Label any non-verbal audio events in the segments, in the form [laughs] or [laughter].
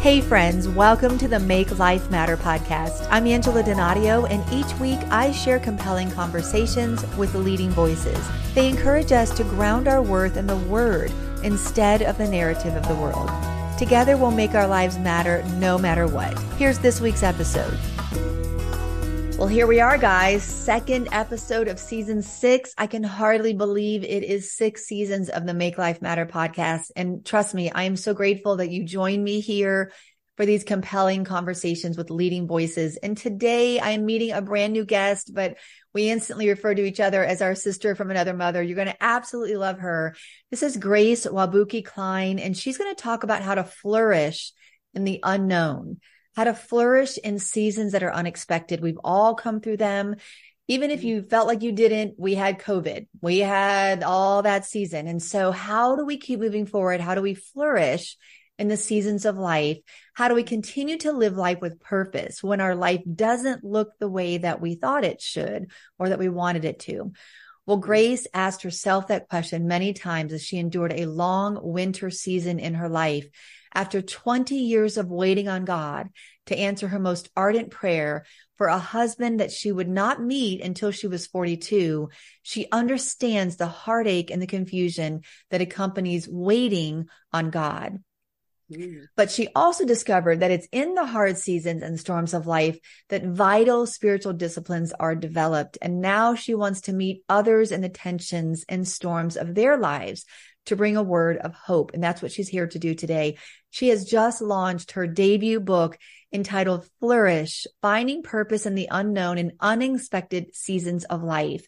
Hey, friends, welcome to the Make Life Matter podcast. I'm Angela Donadio, and each week I share compelling conversations with leading voices. They encourage us to ground our worth in the Word instead of the narrative of the world. Together, we'll make our lives matter no matter what. Here's this week's episode. Well, here we are, guys. Second episode of season six. I can hardly believe it is six seasons of the Make Life Matter podcast. And trust me, I am so grateful that you join me here for these compelling conversations with leading voices. And today I am meeting a brand new guest, but we instantly refer to each other as our sister from another mother. You're going to absolutely love her. This is Grace Wabuke Klein, and she's going to talk about how to flourish in the unknown how to flourish in seasons that are unexpected. We've all come through them. Even if mm-hmm. you felt like you didn't, we had COVID. We had all that season. And so how do we keep moving forward? How do we flourish in the seasons of life? How do we continue to live life with purpose when our life doesn't look the way that we thought it should or that we wanted it to? Well, Grace asked herself that question many times as she endured a long winter season in her life after 20 years of waiting on God to answer her most ardent prayer for a husband that she would not meet until she was 42, she understands the heartache and the confusion that accompanies waiting on God. Mm. But she also discovered that it's in the hard seasons and storms of life that vital spiritual disciplines are developed. And now she wants to meet others in the tensions and storms of their lives to bring a word of hope. And that's what she's here to do today. She has just launched her debut book entitled Flourish, Finding Purpose in the Unknown and Unexpected Seasons of Life.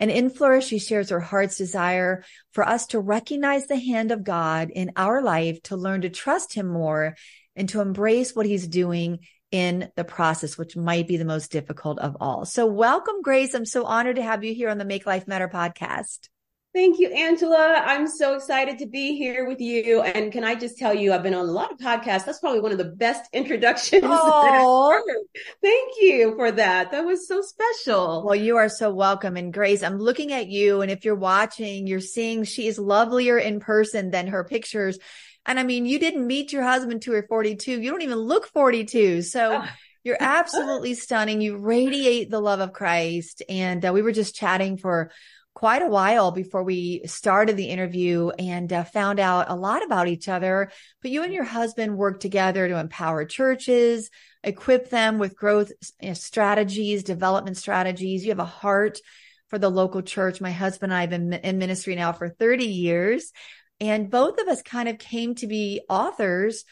And in Flourish, she shares her heart's desire for us to recognize the hand of God in our life, to learn to trust him more and to embrace what he's doing in the process, which might be the most difficult of all. So welcome, Grace. I'm so honored to have you here on the Make Life Matter podcast. Thank you, Angela. I'm so excited to be here with you. And can I just tell you, I've been on a lot of podcasts. That's probably one of the best [laughs] introductions. Oh, thank you for that. That was so special. Well, you are so welcome. And Grace, I'm looking at you. And if you're watching, you're seeing she is lovelier in person than her pictures. And I mean, you didn't meet your husband until you're 42. You don't even look 42. So you're absolutely stunning. You radiate the love of Christ. And uh, we were just chatting for quite a while before we started the interview and uh, found out a lot about each other. But you and your husband work together to empower churches, equip them with growth strategies, development strategies. You have a heart for the local church. My husband and I have been in ministry now for 30 years. And both of us kind of came to be authors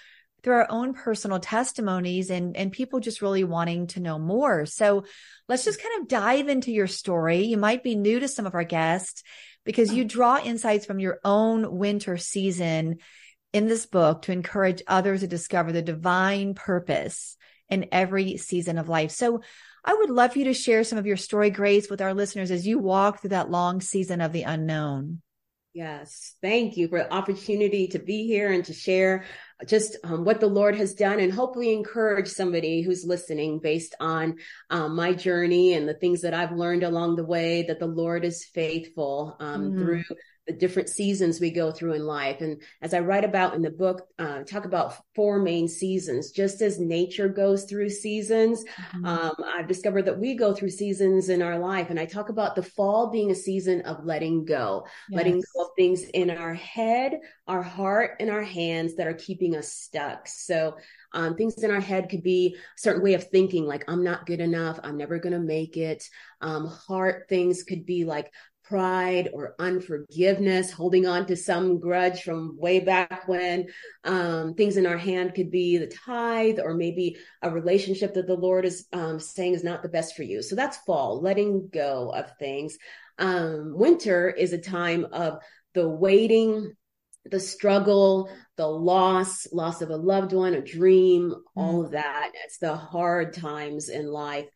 through our own personal testimonies and, and people just really wanting to know more. So let's just kind of dive into your story. You might be new to some of our guests because you draw insights from your own winter season in this book to encourage others to discover the divine purpose in every season of life. So I would love for you to share some of your story, Grace, with our listeners as you walk through that long season of the unknown. Yes, thank you for the opportunity to be here and to share just um, what the Lord has done and hopefully encourage somebody who's listening based on um, my journey and the things that I've learned along the way that the Lord is faithful um, mm-hmm. through the different seasons we go through in life. And as I write about in the book, uh, talk about four main seasons. Just as nature goes through seasons, mm-hmm. um, I've discovered that we go through seasons in our life. And I talk about the fall being a season of letting go, yes. letting go of things in our head, our heart, and our hands that are keeping us stuck. So um, things in our head could be a certain way of thinking, like, I'm not good enough. I'm never going to make it. Um, heart things could be like, pride or unforgiveness, holding on to some grudge from way back when. Um, things in our hand could be the tithe or maybe a relationship that the Lord is um, saying is not the best for you. So that's fall, letting go of things. Um, winter is a time of the waiting, the struggle, the loss, loss of a loved one, a dream, all of that. It's the hard times in life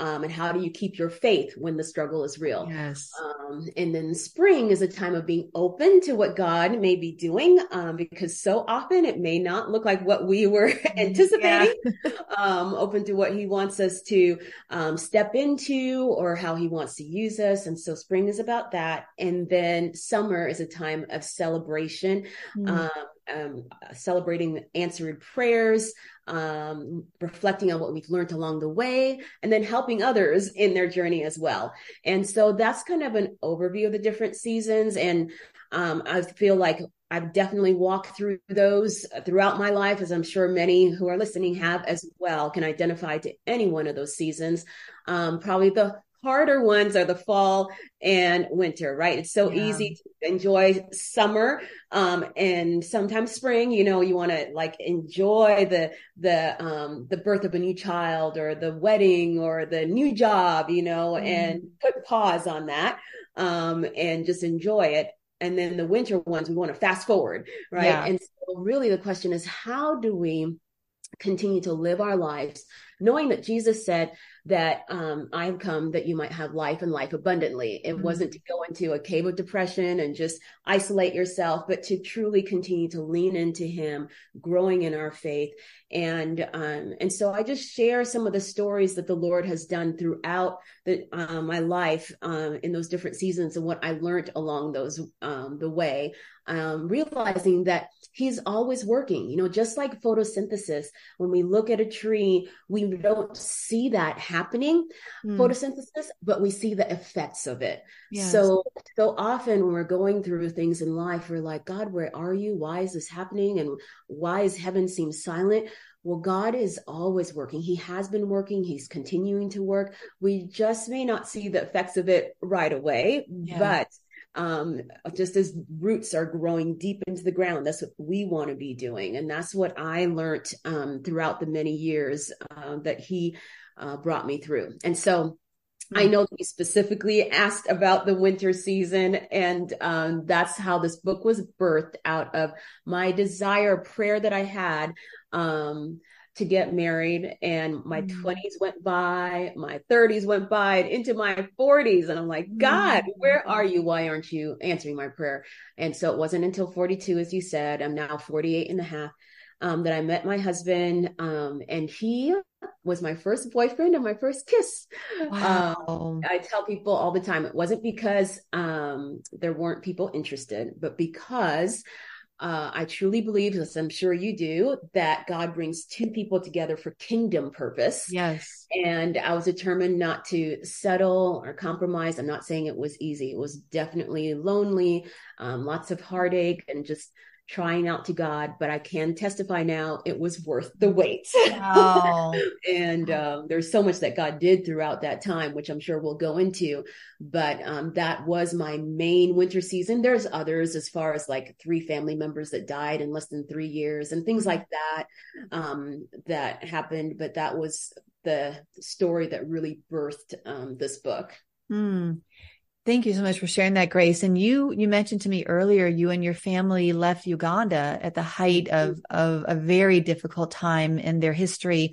um, and how do you keep your faith when the struggle is real? Yes. Um, and then spring is a time of being open to what god may be doing um, because so often it may not look like what we were [laughs] anticipating. yeah. [laughs] Um, open to what he wants us to um, step into or how he wants to use us. And so spring is about that. And then summer is a time of celebration. Mm um, celebrating answered prayers, um, reflecting on what we've learned along the way, and then helping others in their journey as well. And so that's kind of an overview of the different seasons. And um, I feel like I've definitely walked through those throughout my life, as I'm sure many who are listening have as well, can identify to any one of those seasons. Um, probably the harder ones are the fall and winter, right? It's so yeah. easy to enjoy summer um, and sometimes spring. You know, you want to like enjoy the the um, the birth of a new child or the wedding or the new job, you know, mm. and put pause on that um, and just enjoy it and then the winter ones we want to fast forward right yeah. and so really the question is how do we continue to live our lives knowing that jesus said that um, I've come that you might have life and life abundantly. It mm-hmm. wasn't to go into a cave of depression and just isolate yourself, but to truly continue to lean into Him, growing in our faith. And um, and so I just share some of the stories that the Lord has done throughout the, uh, my life um, in those different seasons and what I learned along those um, the way um, realizing that he's always working. You know, just like photosynthesis, when we look at a tree, we don't see that happening, mm. photosynthesis, but we see the effects of it. Yes. So, so often when we're going through things in life, we're like, God, where are you? Why is this happening? And why is heaven seem silent? Well, God is always working. He has been working. He's continuing to work. We just may not see the effects of it right away, yeah. but um, just as roots are growing deep into the ground. That's what we want to be doing. And that's what I learned um, throughout the many years uh, that he uh, brought me through. And so I know that you specifically asked about the winter season, and um, that's how this book was birthed out of my desire, prayer that I had um, to get married and my mm-hmm. 20s went by my 30s went by and into my 40s and i'm like god mm-hmm. where are you why aren't you answering my prayer and so it wasn't until 42 as you said i'm now 48 and a half um, that i met my husband um, and he was my first boyfriend and my first kiss wow. Um, i tell people all the time it wasn't because um, there weren't people interested but because uh, I truly believe, as I'm sure you do, that God brings two people together for kingdom purpose. Yes. And I was determined not to settle or compromise. I'm not saying it was easy. It was definitely lonely, um, lots of heartache, and just trying out to God, but I can testify now it was worth the wait. Wow. [laughs] and um, there's so much that God did throughout that time, which I'm sure we'll go into. But um, that was my main winter season. There's others as far as like three family members that died in less than three years and things like that um, that happened. But that was the story that really birthed um, this book. Mm. Thank you so much for sharing that, Grace. And you, you mentioned to me earlier, you and your family left Uganda at the height of, of a very difficult time in their history.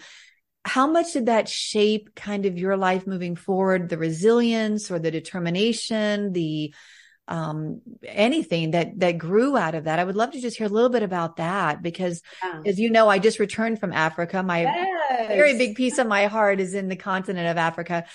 How much did that shape kind of your life moving forward? The resilience or the determination, the, um, anything that, that grew out of that? I would love to just hear a little bit about that because yeah. as you know, I just returned from Africa. My yes. very big piece of my heart is in the continent of Africa.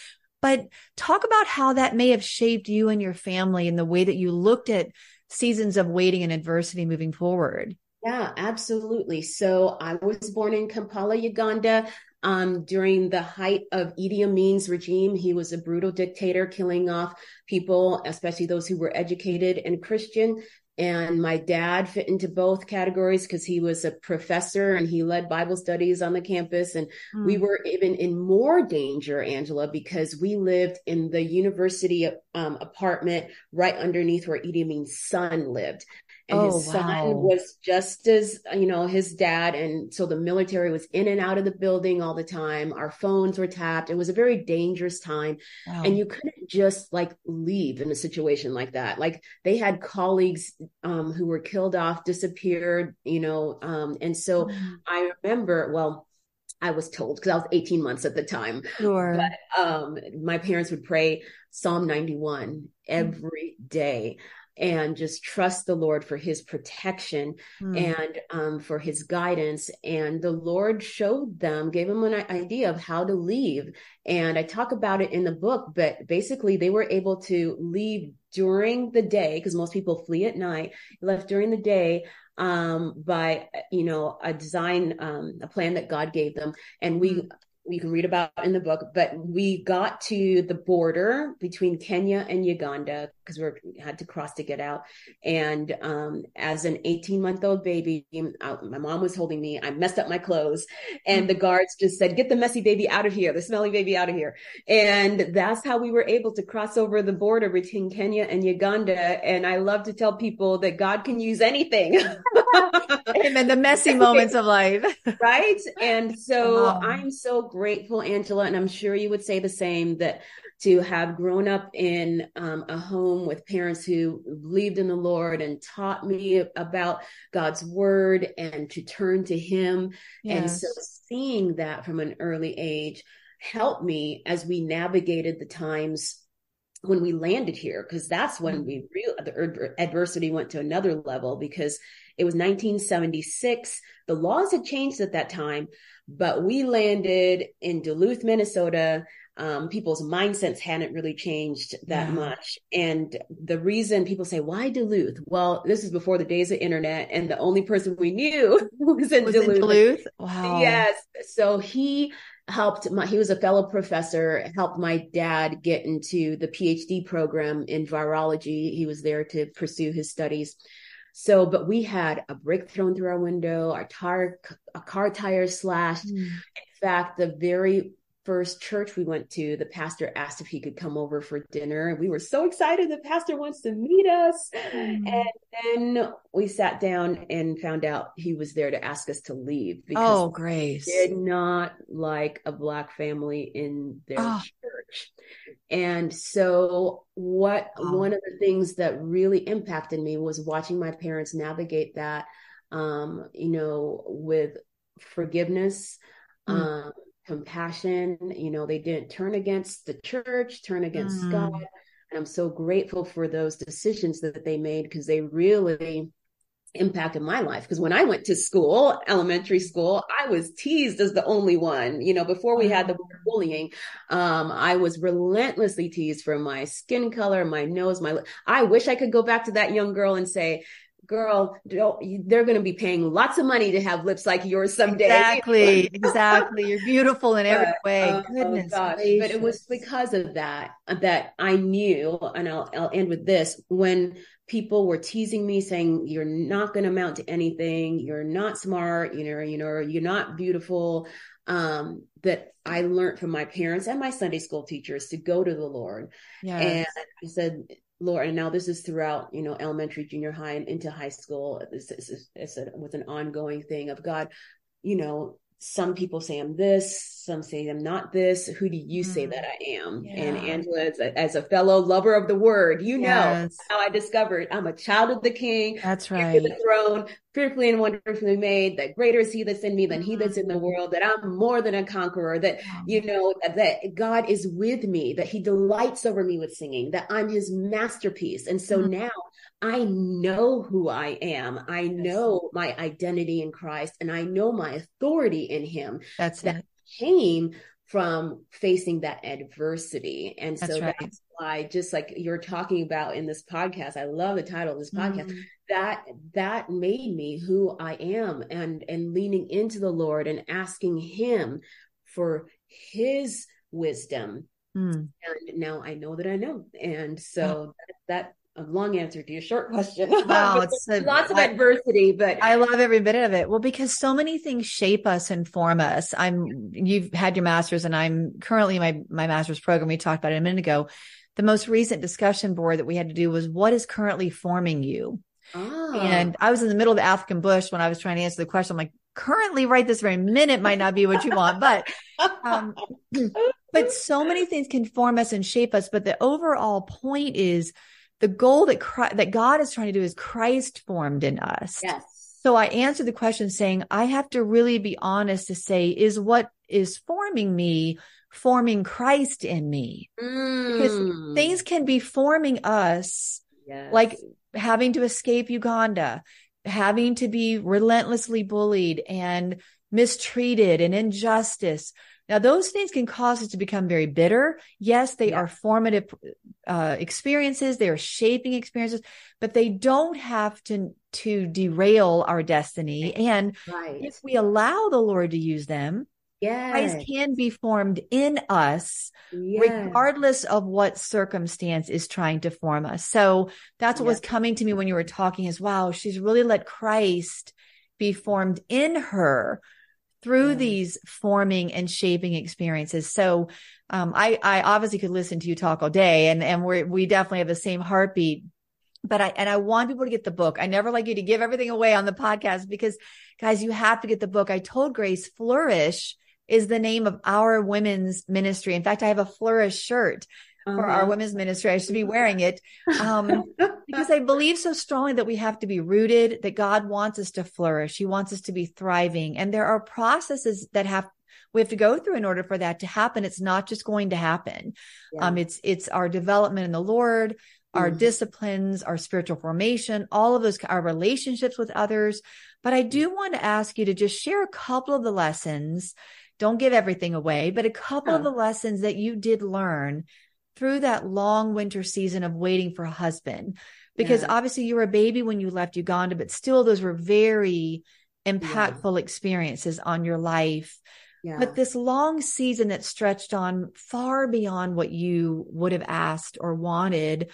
But talk about how that may have shaped you and your family and the way that you looked at seasons of waiting and adversity moving forward. Yeah, absolutely. So I was born in Kampala, Uganda. Um, during the height of Idi Amin's regime, he was a brutal dictator, killing off people, especially those who were educated and Christian and my dad fit into both categories because he was a professor and he led bible studies on the campus and mm. we were even in more danger angela because we lived in the university um, apartment right underneath where Idi Amin's son lived and oh, his son wow. was just as you know his dad and so the military was in and out of the building all the time our phones were tapped it was a very dangerous time wow. and you couldn't just like leave in a situation like that like they had colleagues um, who were killed off disappeared you know um, and so mm. i remember well I was told because I was 18 months at the time. Sure. But um, my parents would pray Psalm 91 every day and just trust the Lord for his protection mm. and um, for his guidance. And the Lord showed them, gave them an idea of how to leave. And I talk about it in the book, but basically they were able to leave during the day because most people flee at night, left during the day um, by, you know, a design, um, a plan that God gave them. And we, mm you can read about in the book, but we got to the border between Kenya and Uganda because we had to cross to get out. And um, as an 18 month old baby, I, my mom was holding me. I messed up my clothes, and the guards just said, "Get the messy baby out of here, the smelly baby out of here." And that's how we were able to cross over the border between Kenya and Uganda. And I love to tell people that God can use anything. [laughs] Amen. The messy [laughs] moments of life, right? And so I'm so grateful, Angela, and I'm sure you would say the same that to have grown up in um, a home with parents who believed in the Lord and taught me about God's word and to turn to Him. Yes. And so seeing that from an early age helped me as we navigated the times when we landed here because that's when mm-hmm. we real the adversity went to another level because it was 1976 the laws had changed at that time but we landed in Duluth, Minnesota. Um, people's mindsets hadn't really changed that yeah. much. And the reason people say, why Duluth? Well, this is before the days of internet and the only person we knew [laughs] was in was Duluth. In Duluth? Wow. Yes. So he helped my, he was a fellow professor, helped my dad get into the PhD program in virology. He was there to pursue his studies. So, but we had a brick thrown through our window, our tar, a car tire slashed. Mm. In fact, the very first church we went to, the pastor asked if he could come over for dinner. And we were so excited. The pastor wants to meet us. Mm. And then we sat down and found out he was there to ask us to leave because oh, Grace did not like a black family in their oh. church. And so what oh. one of the things that really impacted me was watching my parents navigate that um, you know, with forgiveness, mm. um, compassion. You know, they didn't turn against the church, turn against mm. God. And I'm so grateful for those decisions that they made because they really impacted my life because when I went to school, elementary school, I was teased as the only one. You know, before we had the bullying, um, I was relentlessly teased for my skin color, my nose, my. I wish I could go back to that young girl and say, girl, they're going to be paying lots of money to have lips like yours someday. Exactly, exactly. You're beautiful in every [laughs] way. Oh, Goodness, oh but it was because of that that I knew, and I'll I'll end with this when people were teasing me saying you're not going to amount to anything you're not smart you know you know you're not beautiful um that i learned from my parents and my sunday school teachers to go to the lord yes. and i said Lord, and now this is throughout, you know, elementary, junior high, and into high school. This is, it's a, with an ongoing thing of God, you know, some people say I'm this, some say I'm not this. Who do you say that I am? Yeah. And Angela, as a, as a, fellow lover of the word, you know how I discovered I'm a child of the King. That's right. The throne, fearfully and wonderfully made. That greater is He that's in me than He that's in the mm-hmm. world. That I'm more than a conqueror. That you know that God is with me. That He delights over me with singing. That I'm His masterpiece. And so mm-hmm. now I know who I am. I know my identity in Christ and I know my authority in him. That's that it. came from facing that adversity. And that's so right. that's why just like you're talking about in this podcast, I love the title of this podcast. Mm-hmm. That that made me who I am and and leaning into the Lord and asking him for his wisdom. Mm. And now I know that I know. And so that, that a long answer to your short question. [laughs] Wow, it's a, lots of I, adversity, but I love every bit of it. Well, because so many things shape us and form us. I'm you've had your master's, and I'm currently my my master's program. We talked about it a minute ago. The most recent discussion board that we had to do was what is currently forming you. Oh. And I was in the middle of the African bush when I was trying to answer the question. I'm like, currently, right this very minute might not be what you want, but um, [laughs] but so many things can form us and shape us. But the overall point is the goal that Christ, that God is trying to do is Christ formed in us. Yes. So I answered the question saying, I have to really be honest to say, is what is forming me forming Christ in me? Mm. Because things can be forming us yes. like having to escape Uganda, having to be relentlessly bullied and mistreated and injustice. Now, those things can cause us to become very bitter. Yes, they yeah. are formative uh, experiences. They are shaping experiences, but they don't have to to derail our destiny. And right. if we allow the Lord to use them, yes. Christ can be formed in us, yes. regardless of what circumstance is trying to form us. So that's what yes. was coming to me when you were talking. Is wow, she's really let Christ be formed in her through yeah. these forming and shaping experiences. So, um, I, I obviously could listen to you talk all day and, and we we definitely have the same heartbeat, but I, and I want people to get the book. I never like you to give everything away on the podcast because guys, you have to get the book. I told Grace Flourish is the name of our women's ministry. In fact, I have a Flourish shirt uh-huh. for our uh-huh. women's ministry. I should be wearing it um, [laughs] because I believe so strongly that we have to be rooted, that God wants us to flourish. He wants us to be thriving. And there are processes that have we have to go through in order for that to happen. It's not just going to happen. Yeah. Um, it's it's our development in the Lord, our mm-hmm. disciplines, our spiritual formation, all of those, our relationships with others. But I do want to ask you to just share a couple of the lessons. Don't give everything away, but a couple of the lessons that you did learn through that long winter season of waiting for a husband because yeah. obviously you were a baby when you left Uganda but still those were very impactful yeah. experiences on your life. Yeah. but this long season that stretched on far beyond what you would have asked or wanted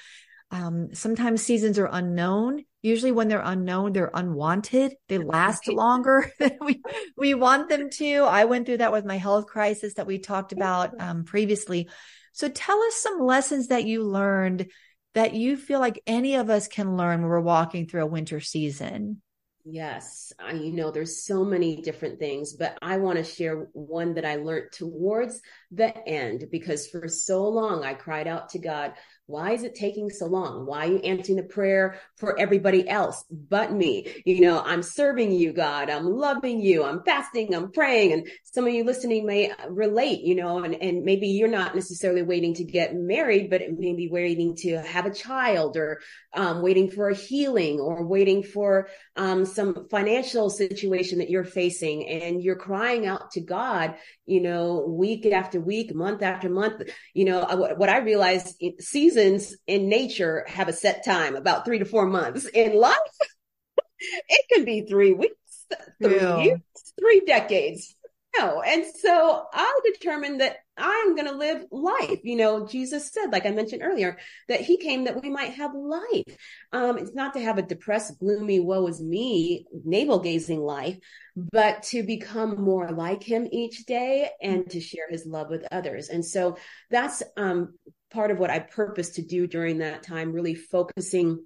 um, sometimes seasons are unknown. Usually when they're unknown they're unwanted. They last longer [laughs] than we we want them to. I went through that with my health crisis that we talked about um, previously. So tell us some lessons that you learned that you feel like any of us can learn when we're walking through a winter season. Yes, I, you know, there's so many different things, but I want to share one that I learned towards the end because for so long I cried out to God, why is it taking so long? Why are you answering the prayer for everybody else but me? You know, I'm serving you, God. I'm loving you. I'm fasting. I'm praying. And some of you listening may relate, you know, and, and maybe you're not necessarily waiting to get married, but maybe waiting to have a child or um, waiting for a healing or waiting for um, some financial situation that you're facing. And you're crying out to God, you know, week after week, month after month. You know, what I realized seasons in nature have a set time, about three to four months. In life, [laughs] it can be three weeks, three yeah. years, three decades. And so I determined that I'm going to live life. You know, Jesus said, like I mentioned earlier, that he came that we might have life. Um, it's not to have a depressed, gloomy, woe is me, navel gazing life, but to become more like him each day and to share his love with others. And so that's, um, part of what I purpose to do during that time, really focusing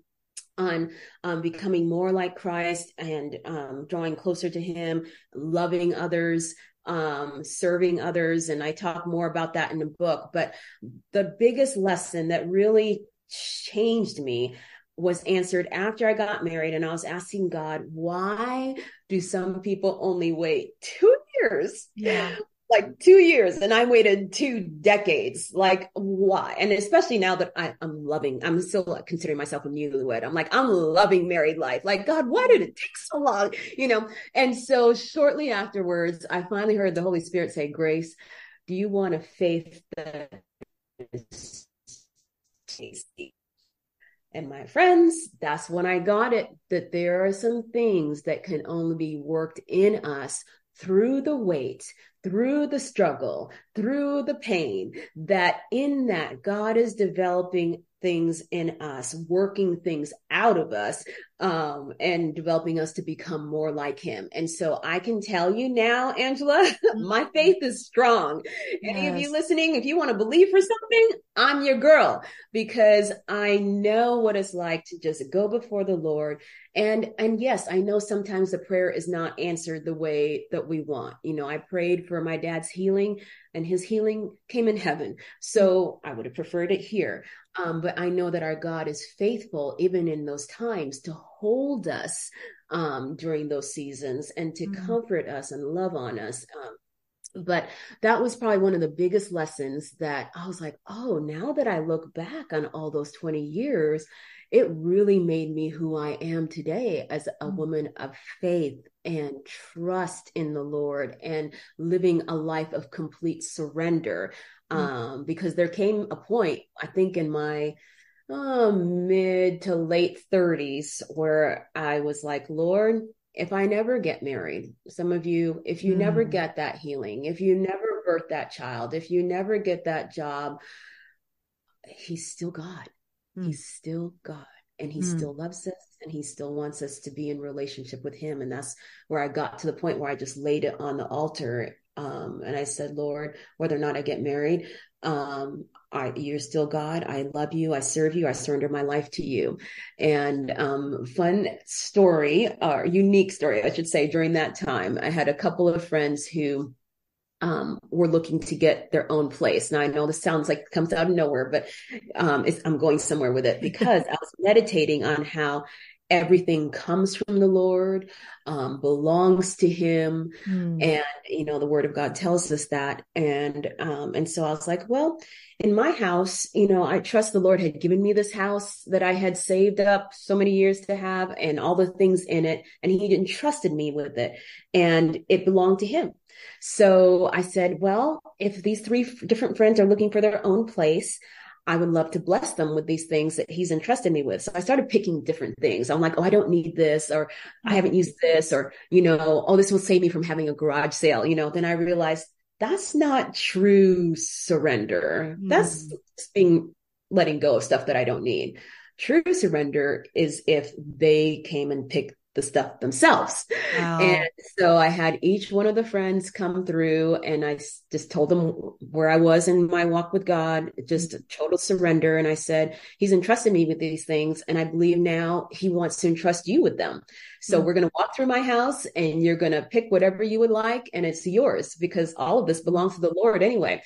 on um, becoming more like Christ and um, drawing closer to Him, loving others, um, serving others. And I talk more about that in the book. But the biggest lesson that really changed me was answered after I got married. And I was asking God, why do some people only wait two years yeah like two years and I waited two decades. Like why? And especially now that I, am loving, I'm still considering myself a newlywed. I'm like, I'm loving married life. Like, God, why did it take so long? You know? And so shortly afterwards, I finally heard the Holy Spirit say, Grace, do you want a faith that is tasty? And my friends, that's when I got it that there are some things that can only be worked in us through the wait, through the struggle, through the pain, that in that God is developing things in us, working things out of us, um, and developing us to become more like him. And so I can tell you now, Angela, [laughs] my mm-hmm. faith is strong. Yes. Any of you listening, if you want to believe for something, I'm your girl because I know what it's like to just go before the Lord. And, and yes, I know sometimes the prayer is not answered the way that we want. You know, I prayed for my dad's healing and his healing came in heaven. So I would have preferred it here. Um, but I know that our God is faithful even in those times to hold us um, during those seasons and to mm-hmm. comfort us and love on us. Um, but that was probably one of the biggest lessons that I was like, oh, now that I look back on all those 20 years, it really made me who I am today as a mm. woman of faith and trust in the Lord and living a life of complete surrender. Mm. Um, because there came a point, I think, in my uh, mid to late 30s where I was like, Lord, if I never get married, some of you, if you mm. never get that healing, if you never birth that child, if you never get that job, he's still God. Mm. He's still God and he mm. still loves us and he still wants us to be in relationship with him. And that's where I got to the point where I just laid it on the altar. Um, and I said, Lord, whether or not I get married, um, I, you're still God. I love you. I serve you. I surrender my life to you. And um, fun story, or unique story, I should say, during that time, I had a couple of friends who um, were looking to get their own place. Now I know this sounds like it comes out of nowhere, but um, I'm going somewhere with it because I was meditating on how everything comes from the Lord, um, belongs to Him, mm. and you know the Word of God tells us that. And um, and so I was like, well, in my house, you know, I trust the Lord had given me this house that I had saved up so many years to have, and all the things in it, and He didn't me with it, and it belonged to Him. So I said, well, if these three different friends are looking for their own place, I would love to bless them with these things that he's entrusted me with. So I started picking different things. I'm like, oh, I don't need this, or I haven't used this, or, you know, oh, this will save me from having a garage sale. You know, then I realized that's not true surrender. Mm. That's being letting go of stuff that I don't need. True surrender is if they came and picked the stuff themselves. Wow. And so I had each one of the friends come through and I just told them where I was in my walk with God, just total surrender. And I said, He's entrusted me with these things. And I believe now He wants to entrust you with them. So mm-hmm. we're going to walk through my house and you're going to pick whatever you would like and it's yours because all of this belongs to the Lord anyway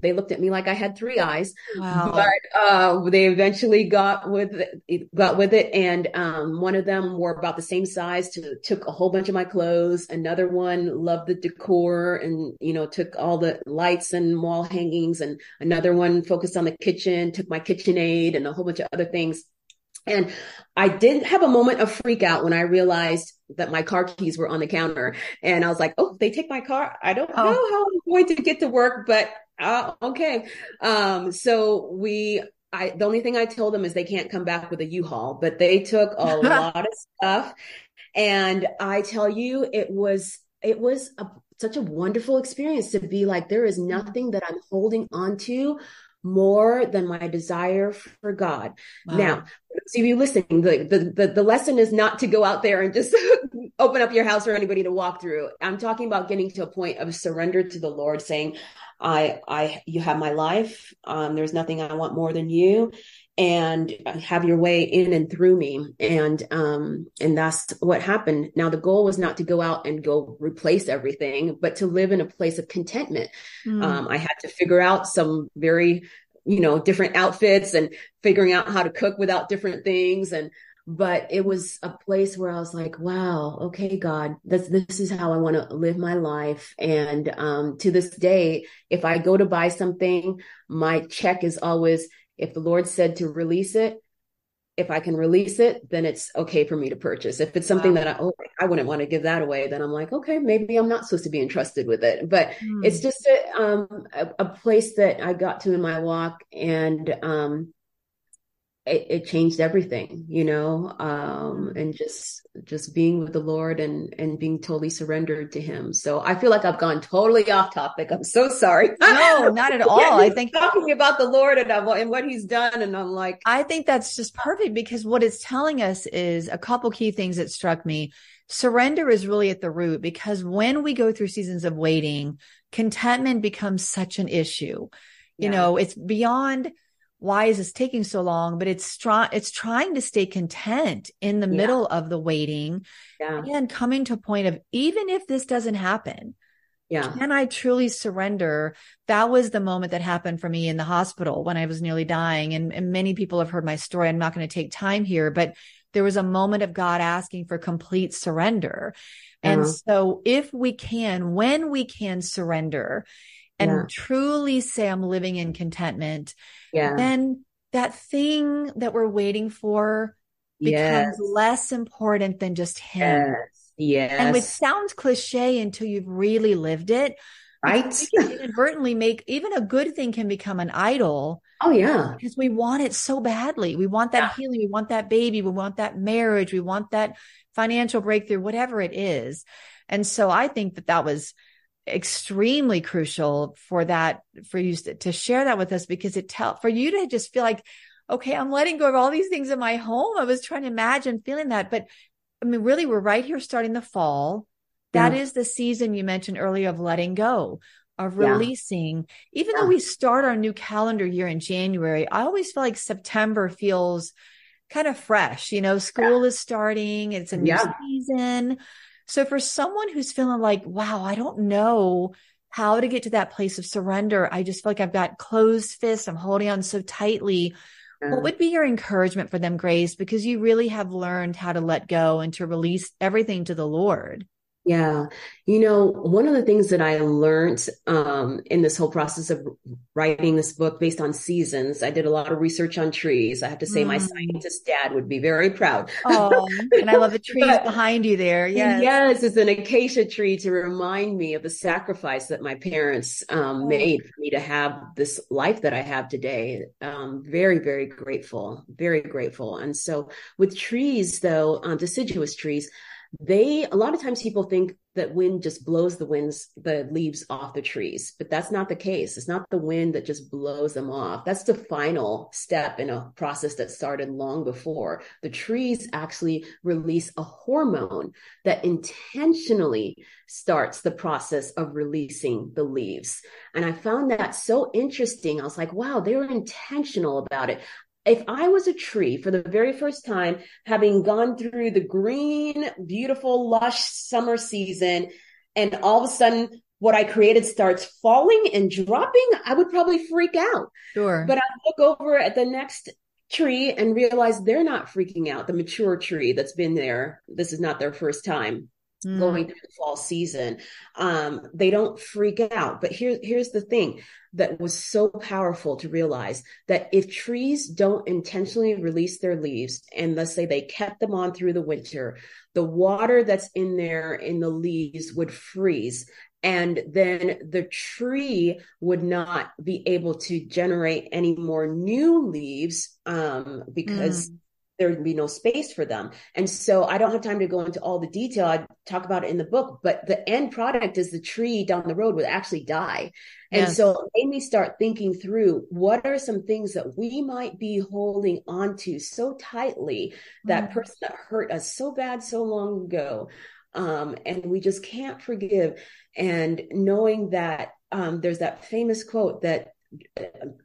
they looked at me like I had three eyes. Wow. But uh, they eventually got with it, got with it, and um, one of them were about the same size. To took a whole bunch of my clothes. Another one loved the decor, and you know took all the lights and wall hangings. And another one focused on the kitchen, took my KitchenAid and a whole bunch of other things. And I didn't have a moment of freak out when I realized that my car keys were on the counter. And I was like, oh, they take my car. I don't oh. know how I'm going to get to work, but uh, okay. Um, so we, I, the only thing I told them is they can't come back with a U-Haul, but they took a [laughs] lot of stuff. And I tell you, it was, it was a, such a wonderful experience to be like, there is nothing that I'm holding on to more than my desire for God. Wow. Now, see you listening, the, the, the, the lesson is not to go out there and just [laughs] open up your house for anybody to walk through. I'm talking about getting to a point of surrender to the Lord, saying, I, I, you have my life. Um, there's nothing I want more than you and have your way in and through me. And, um, and that's what happened. Now, the goal was not to go out and go replace everything, but to live in a place of contentment. Mm. Um, I had to figure out some very, you know, different outfits and figuring out how to cook without different things and, but it was a place where I was like, wow, okay, God, this, this is how I want to live my life. And, um, to this day, if I go to buy something, my check is always, if the Lord said to release it, if I can release it, then it's okay for me to purchase. If it's something wow. that I, oh, I wouldn't want to give that away, then I'm like, okay, maybe I'm not supposed to be entrusted with it. But hmm. it's just a, um, a, a, place that I got to in my walk and, um, it, it, changed everything, you know, um, and just just being with the Lord and and being totally surrendered to Him. So I feel like I've gone totally off topic. I'm so sorry. [laughs] No, not at all. I think talking about the Lord and, and what He's done, and I'm like, I think that's just perfect because what it's telling us is a couple key things that struck me. Surrender is really at the root because when we go through seasons of waiting, contentment becomes such an issue. Yeah. You know, it's beyond why is this taking so long? But it's trying, it's trying to stay content in the yeah. middle of the waiting yeah. and coming to a point of even if this doesn't happen, yeah. Can I truly surrender? That was the moment that happened for me in the hospital when I was nearly dying. And, and many people have heard my story. I'm not going to take time here, but there was a moment of God asking for complete surrender. And uh-huh. so if we can, when we can surrender and yeah. truly say, I'm living in contentment, yeah. then that thing that we're waiting for becomes yes. less important than just him. Yes. yes. And it sounds cliche until you've really lived it. Right. We can inadvertently make even a good thing can become an idol. Oh yeah. Because we want it so badly. We want that yeah. healing. We want that baby. We want that marriage. We want that financial breakthrough, whatever it is. And so I think that that was extremely crucial for that, for you to share that with us because it tell for you to just feel like, okay, I'm letting go of all these things in my home. I was trying to imagine feeling that, but I mean, really, we're right here starting the fall. That yeah. is the season you mentioned earlier of letting go, of releasing. Yeah. Even yeah. though we start our new calendar year in January, I always feel like September feels kind of fresh. You know, school is starting, it's a new season. So for someone who's feeling like, wow, I don't know how to get to that place of surrender, I just feel like I've got closed fists, I'm holding on so tightly. What mm. would be your encouragement for them, Grace? Because you really have learned how to let go and to release everything to the Lord. Yeah. You know, one of the things that I learned um, in this whole process of writing this book based on seasons, I did a lot of research on trees. I have to say, mm. my scientist dad would be very proud. Oh, and I love the [laughs] trees but, behind you there. Yes. Yes. It's an acacia tree to remind me of the sacrifice that my parents um, oh. made for me to have this life that I have today. Um, very, very grateful. Very grateful. And so with trees, though, um, deciduous trees, they a lot of times people think that wind just blows the winds the leaves off the trees but that's not the case. It's not the wind that just blows them off. That's the final step in a process that started long before. The trees actually release a hormone that intentionally starts the process of releasing the leaves. And i found that so interesting. I was like wow they were intentional about it if I was a tree for the very first time, having gone through the green, beautiful, lush summer season, and all of a sudden what I created starts falling and dropping, I would probably freak out. Sure. But I look over at the next tree and realize they're not freaking out. The mature tree that's been there, this is not their first time mm. going through the fall season. Um, they don't freak out. But here, here's the thing that was so powerful to realize that if trees don't intentionally release their leaves, and let's say they kept them on through the winter, the water that's in there in the leaves would freeze and then the tree would not be able to generate any more new leaves um, because mm there would be no space for them. And so I don't have time to go into all the detail. I talk about it in the book, but the end product is the tree down the road would actually die. And yes. so it made me start thinking through what are some things that we might be holding on to so tightly, that mm-hmm. person that hurt us so bad so long ago. Um, and we just can't forgive. And knowing that um, there's that famous quote that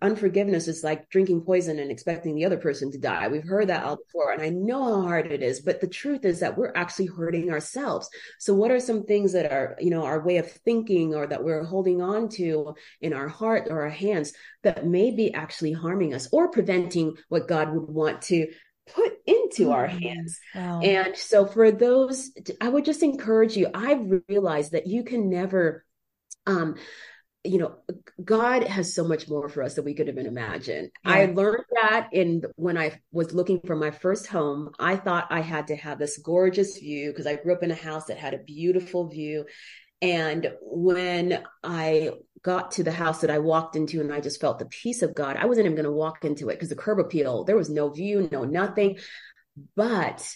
unforgiveness is like drinking poison and expecting the other person to die. We've heard that all before, and I know how hard it is. But the truth is that we're actually hurting ourselves. So, what are some things that are, you know, our way of thinking or that we're holding on to in our heart or our hands that may be actually harming us or preventing what God would want to put into our mm-hmm. hands. Wow. And so, for those, I would just encourage you. I've realized that you can never um you know god has so much more for us than we could even imagine. Yeah. i learned that in when i was looking for my first home i thought i had to have this gorgeous view because i grew up in a house that had a beautiful view. And when i got to the house that i walked into and i just felt the peace of god i wasn't even going to walk into it because the curb appeal there was no view no nothing. But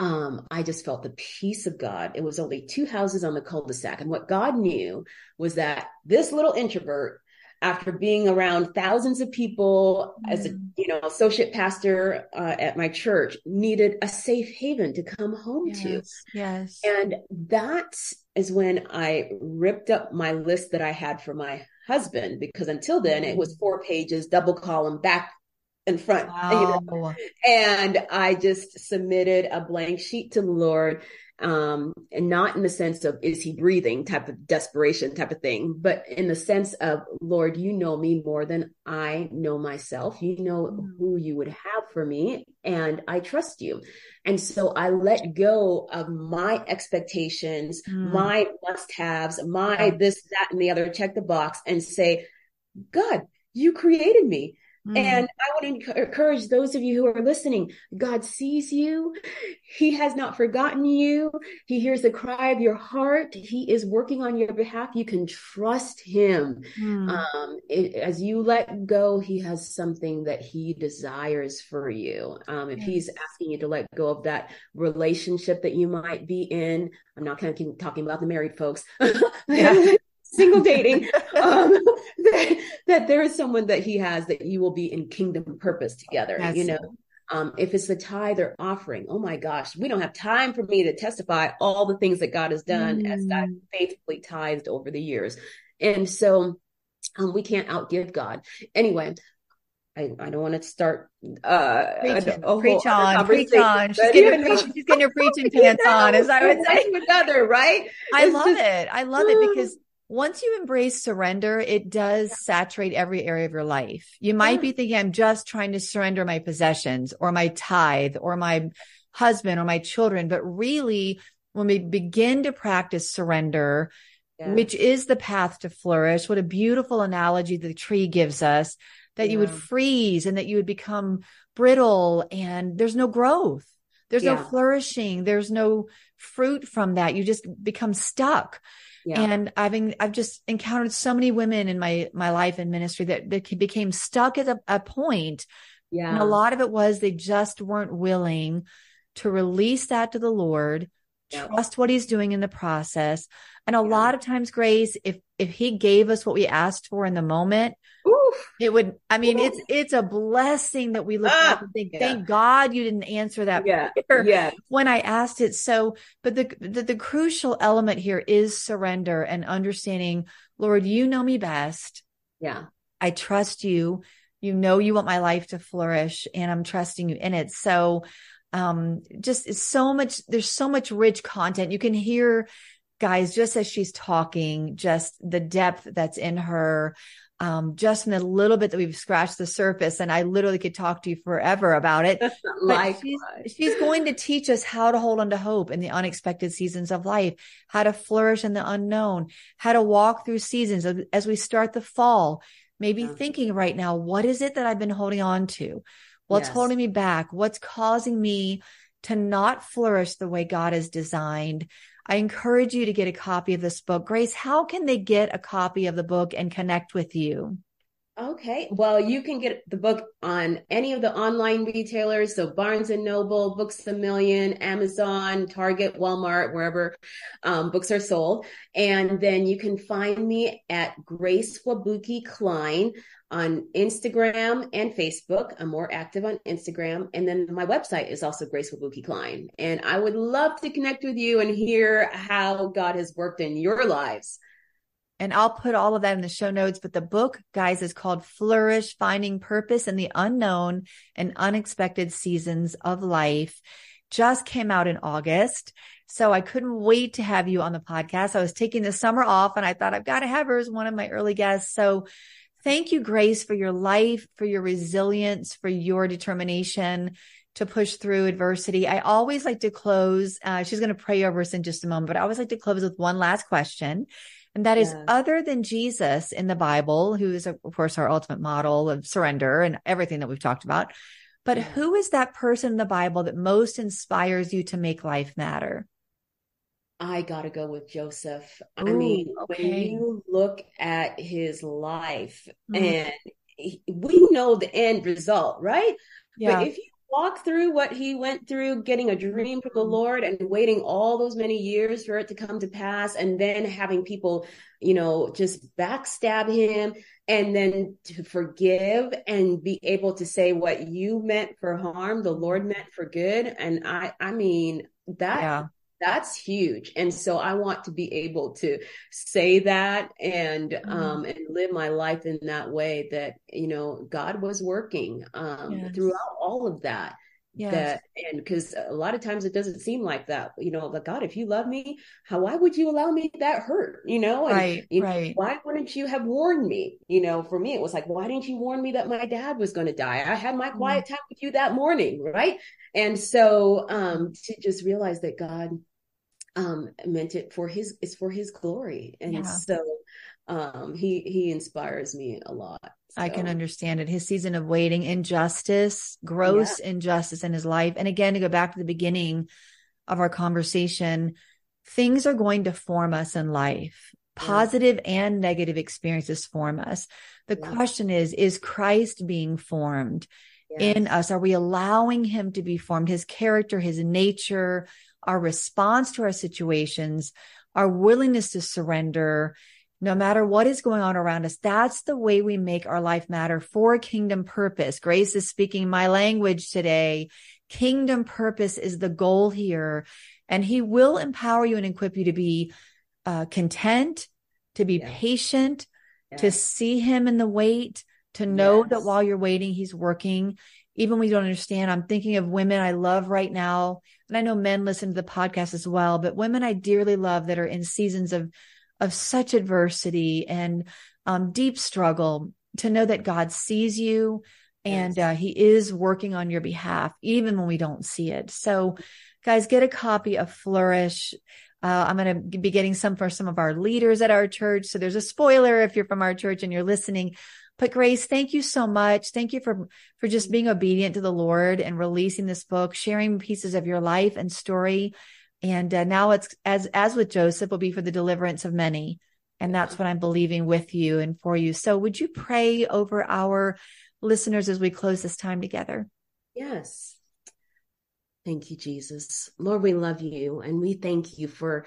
um, I just felt the peace of God. It was only two houses on the cul-de-sac. And what God knew was that this little introvert, after being around thousands of people mm. as a mm. you know associate pastor uh, at my church, needed a safe haven to come home yes, to. Yes. And that is when I ripped up my list that I had for my husband because until then it was mm. four pages, double column, back in front. Wow. You know? And I just submitted a blank sheet to the Lord. um, and not in the sense of is he breathing type of desperation type of thing, but in the sense of Lord, you know me more than I know myself. You know who you would have for me, and I trust you. And so I let go of my expectations, mm. my must haves, my this, that, and the other, check the box and say, God, you created me. Mm. And I want to encourage those of you who are listening. God sees you. He has not forgotten you. He hears the cry of your heart. He is working on your behalf. You can trust him. Mm. Um, it, as you let go, he has something that he desires for you. Um, if yes. he's asking you to let go of that relationship that you might be in, I'm not kind of talking about the married folks. [laughs] yeah [laughs] single [laughs] dating um, [laughs] that, that, there is someone that he has that you will be in kingdom purpose together That's you know? Um, if it's the tithe or offering oh my gosh we don't have time for me to testify all the things that god has done mm. as i faithfully tithed over the years. And so um, we can't outgive god. Anyway I, I don't want to start uh preach, preach on preach on. She's getting, her, [laughs] she's getting her preaching pants on as I would say. another right? I it's love just, it. I love it because once you embrace surrender, it does yeah. saturate every area of your life. You might yeah. be thinking, I'm just trying to surrender my possessions or my tithe or my husband or my children. But really, when we begin to practice surrender, yeah. which is the path to flourish, what a beautiful analogy the tree gives us that you would freeze and that you would become brittle and there's no growth. There's no flourishing. There's no fruit from that. You just become stuck. Yeah. And I've been, I've just encountered so many women in my my life and ministry that, that became stuck at a, a point. Yeah. And a lot of it was they just weren't willing to release that to the Lord, trust what he's doing in the process. And a yeah. lot of times, Grace, if if he gave us what we asked for in the moment, Oof. it would i mean Oof. it's it's a blessing that we look ah, at and think yeah. thank god you didn't answer that yeah. yeah. when i asked it so but the, the the crucial element here is surrender and understanding lord you know me best yeah i trust you you know you want my life to flourish and i'm trusting you in it so um just so much there's so much rich content you can hear guys just as she's talking just the depth that's in her um, just in a little bit that we've scratched the surface and I literally could talk to you forever about it. she's, she's going to teach us how to hold on to hope in the unexpected seasons of life, how to flourish in the unknown, how to walk through seasons as we start the fall, maybe yeah. thinking right now, what is it that I've been holding on to? What's yes. holding me back? What's causing me to not flourish the way God has designed? I encourage you to get a copy of this book. Grace, how can they get a copy of the book and connect with you? Okay. Well, you can get the book on any of the online retailers. So Barnes and Noble, Books a Million, Amazon, Target, Walmart, wherever um, books are sold. And then you can find me at Grace Wabuke Klein on Instagram and Facebook. I'm more active on Instagram. And then my website is also Grace Wabuke Klein. And I would love to connect with you and hear how God has worked in your lives. And I'll put all of that in the show notes. But the book, guys, is called Flourish Finding Purpose in the Unknown and Unexpected Seasons of Life. Just came out in August. So I couldn't wait to have you on the podcast. I was taking the summer off and I thought I've got to have her as one of my early guests. So Thank you, Grace, for your life, for your resilience, for your determination to push through adversity. I always like to close. Uh, she's going to pray over us in just a moment, but I always like to close with one last question. And that is other than Jesus in the Bible, who is, of course, our ultimate model of surrender and everything that we've talked about. But who is that person in the Bible that most inspires you to make life matter? I got to go with Joseph. Ooh, I mean, okay. when you look at his life mm. and he, we know the end result, right? Yeah. But if you walk through what he went through, getting a dream from the mm-hmm. Lord and waiting all those many years for it to come to pass, and then having people, you know, just backstab him and then to forgive and be able to say what you meant for harm, the Lord meant for good. And I, I mean, that. Yeah that's huge and so i want to be able to say that and mm-hmm. um and live my life in that way that you know god was working um yes. throughout all of that Yes. That and because a lot of times it doesn't seem like that, you know, like God, if you love me, how why would you allow me that hurt? You know, and, right, you right. why wouldn't you have warned me? You know, for me, it was like, why didn't you warn me that my dad was going to die? I had my mm-hmm. quiet time with you that morning, right? And so um to just realize that God um meant it for his it's for his glory. And yeah. so um he he inspires me a lot. So. I can understand it. His season of waiting, injustice, gross yeah. injustice in his life. And again, to go back to the beginning of our conversation, things are going to form us in life. Positive yeah. and negative experiences form us. The question is, is Christ being formed yes. in us? Are we allowing him to be formed? His character, his nature, our response to our situations, our willingness to surrender, no matter what is going on around us. That's the way we make our life matter for kingdom purpose. Grace is speaking my language today. Kingdom purpose is the goal here. And he will empower you and equip you to be uh, content, to be yes. patient, yes. to see him in the wait, to know yes. that while you're waiting, he's working. Even when you don't understand, I'm thinking of women I love right now. And I know men listen to the podcast as well, but women I dearly love that are in seasons of of such adversity and um, deep struggle to know that God sees you and uh, he is working on your behalf, even when we don't see it. So, guys, get a copy of Flourish. Uh, I'm going to be getting some for some of our leaders at our church. So there's a spoiler if you're from our church and you're listening. But Grace, thank you so much. Thank you for, for just being obedient to the Lord and releasing this book, sharing pieces of your life and story and uh, now it's as as with Joseph will be for the deliverance of many. And that's what I'm believing with you and for you. So would you pray over our listeners as we close this time together? Yes. Thank you, Jesus. Lord, we love you and we thank you for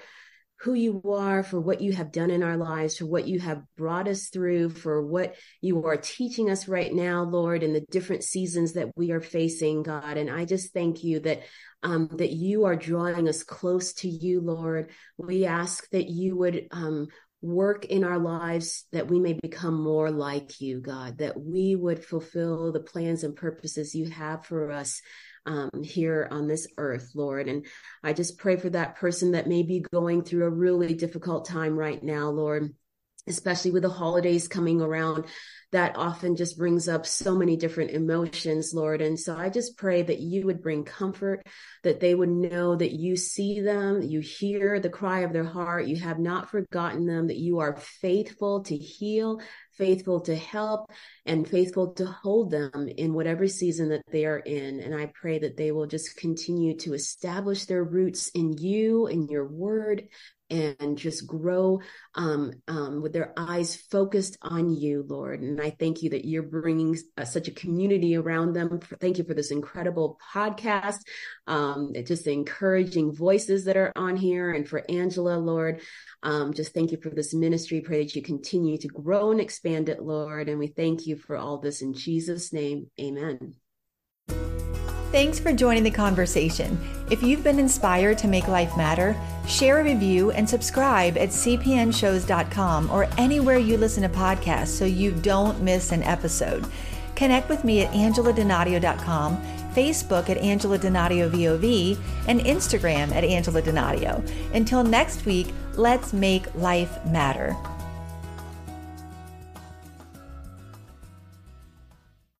who you are, for what you have done in our lives, for what you have brought us through, for what you are teaching us right now, Lord, in the different seasons that we are facing, God. And I just thank you that um, that you are drawing us close to you, Lord. We ask that you would um, work in our lives that we may become more like you, God, that we would fulfill the plans and purposes you have for us um, here on this earth, Lord. And I just pray for that person that may be going through a really difficult time right now, Lord especially with the holidays coming around that often just brings up so many different emotions, Lord. And so I just pray that you would bring comfort, that they would know that you see them, you hear the cry of their heart, you have not forgotten them, that you are faithful to heal, faithful to help, and faithful to hold them in whatever season that they are in. And I pray that they will just continue to establish their roots in you, in your word, and just grow um, um, with their eyes focused on you, Lord. And I thank you that you're bringing uh, such a community around them. Thank you for this incredible podcast, um, just the encouraging voices that are on here, and for Angela, Lord. Um, just thank you for this ministry. Pray that you continue to grow and expand it, Lord. And we thank you for all this in Jesus' name. Amen. Thanks for joining the conversation. If you've been inspired to make life matter, share a review and subscribe at cpnshows.com or anywhere you listen to podcasts so you don't miss an episode. Connect with me at angeladonadio.com, Facebook at Angela Donadio VOV, and Instagram at Angela Donadio. Until next week, let's make life matter.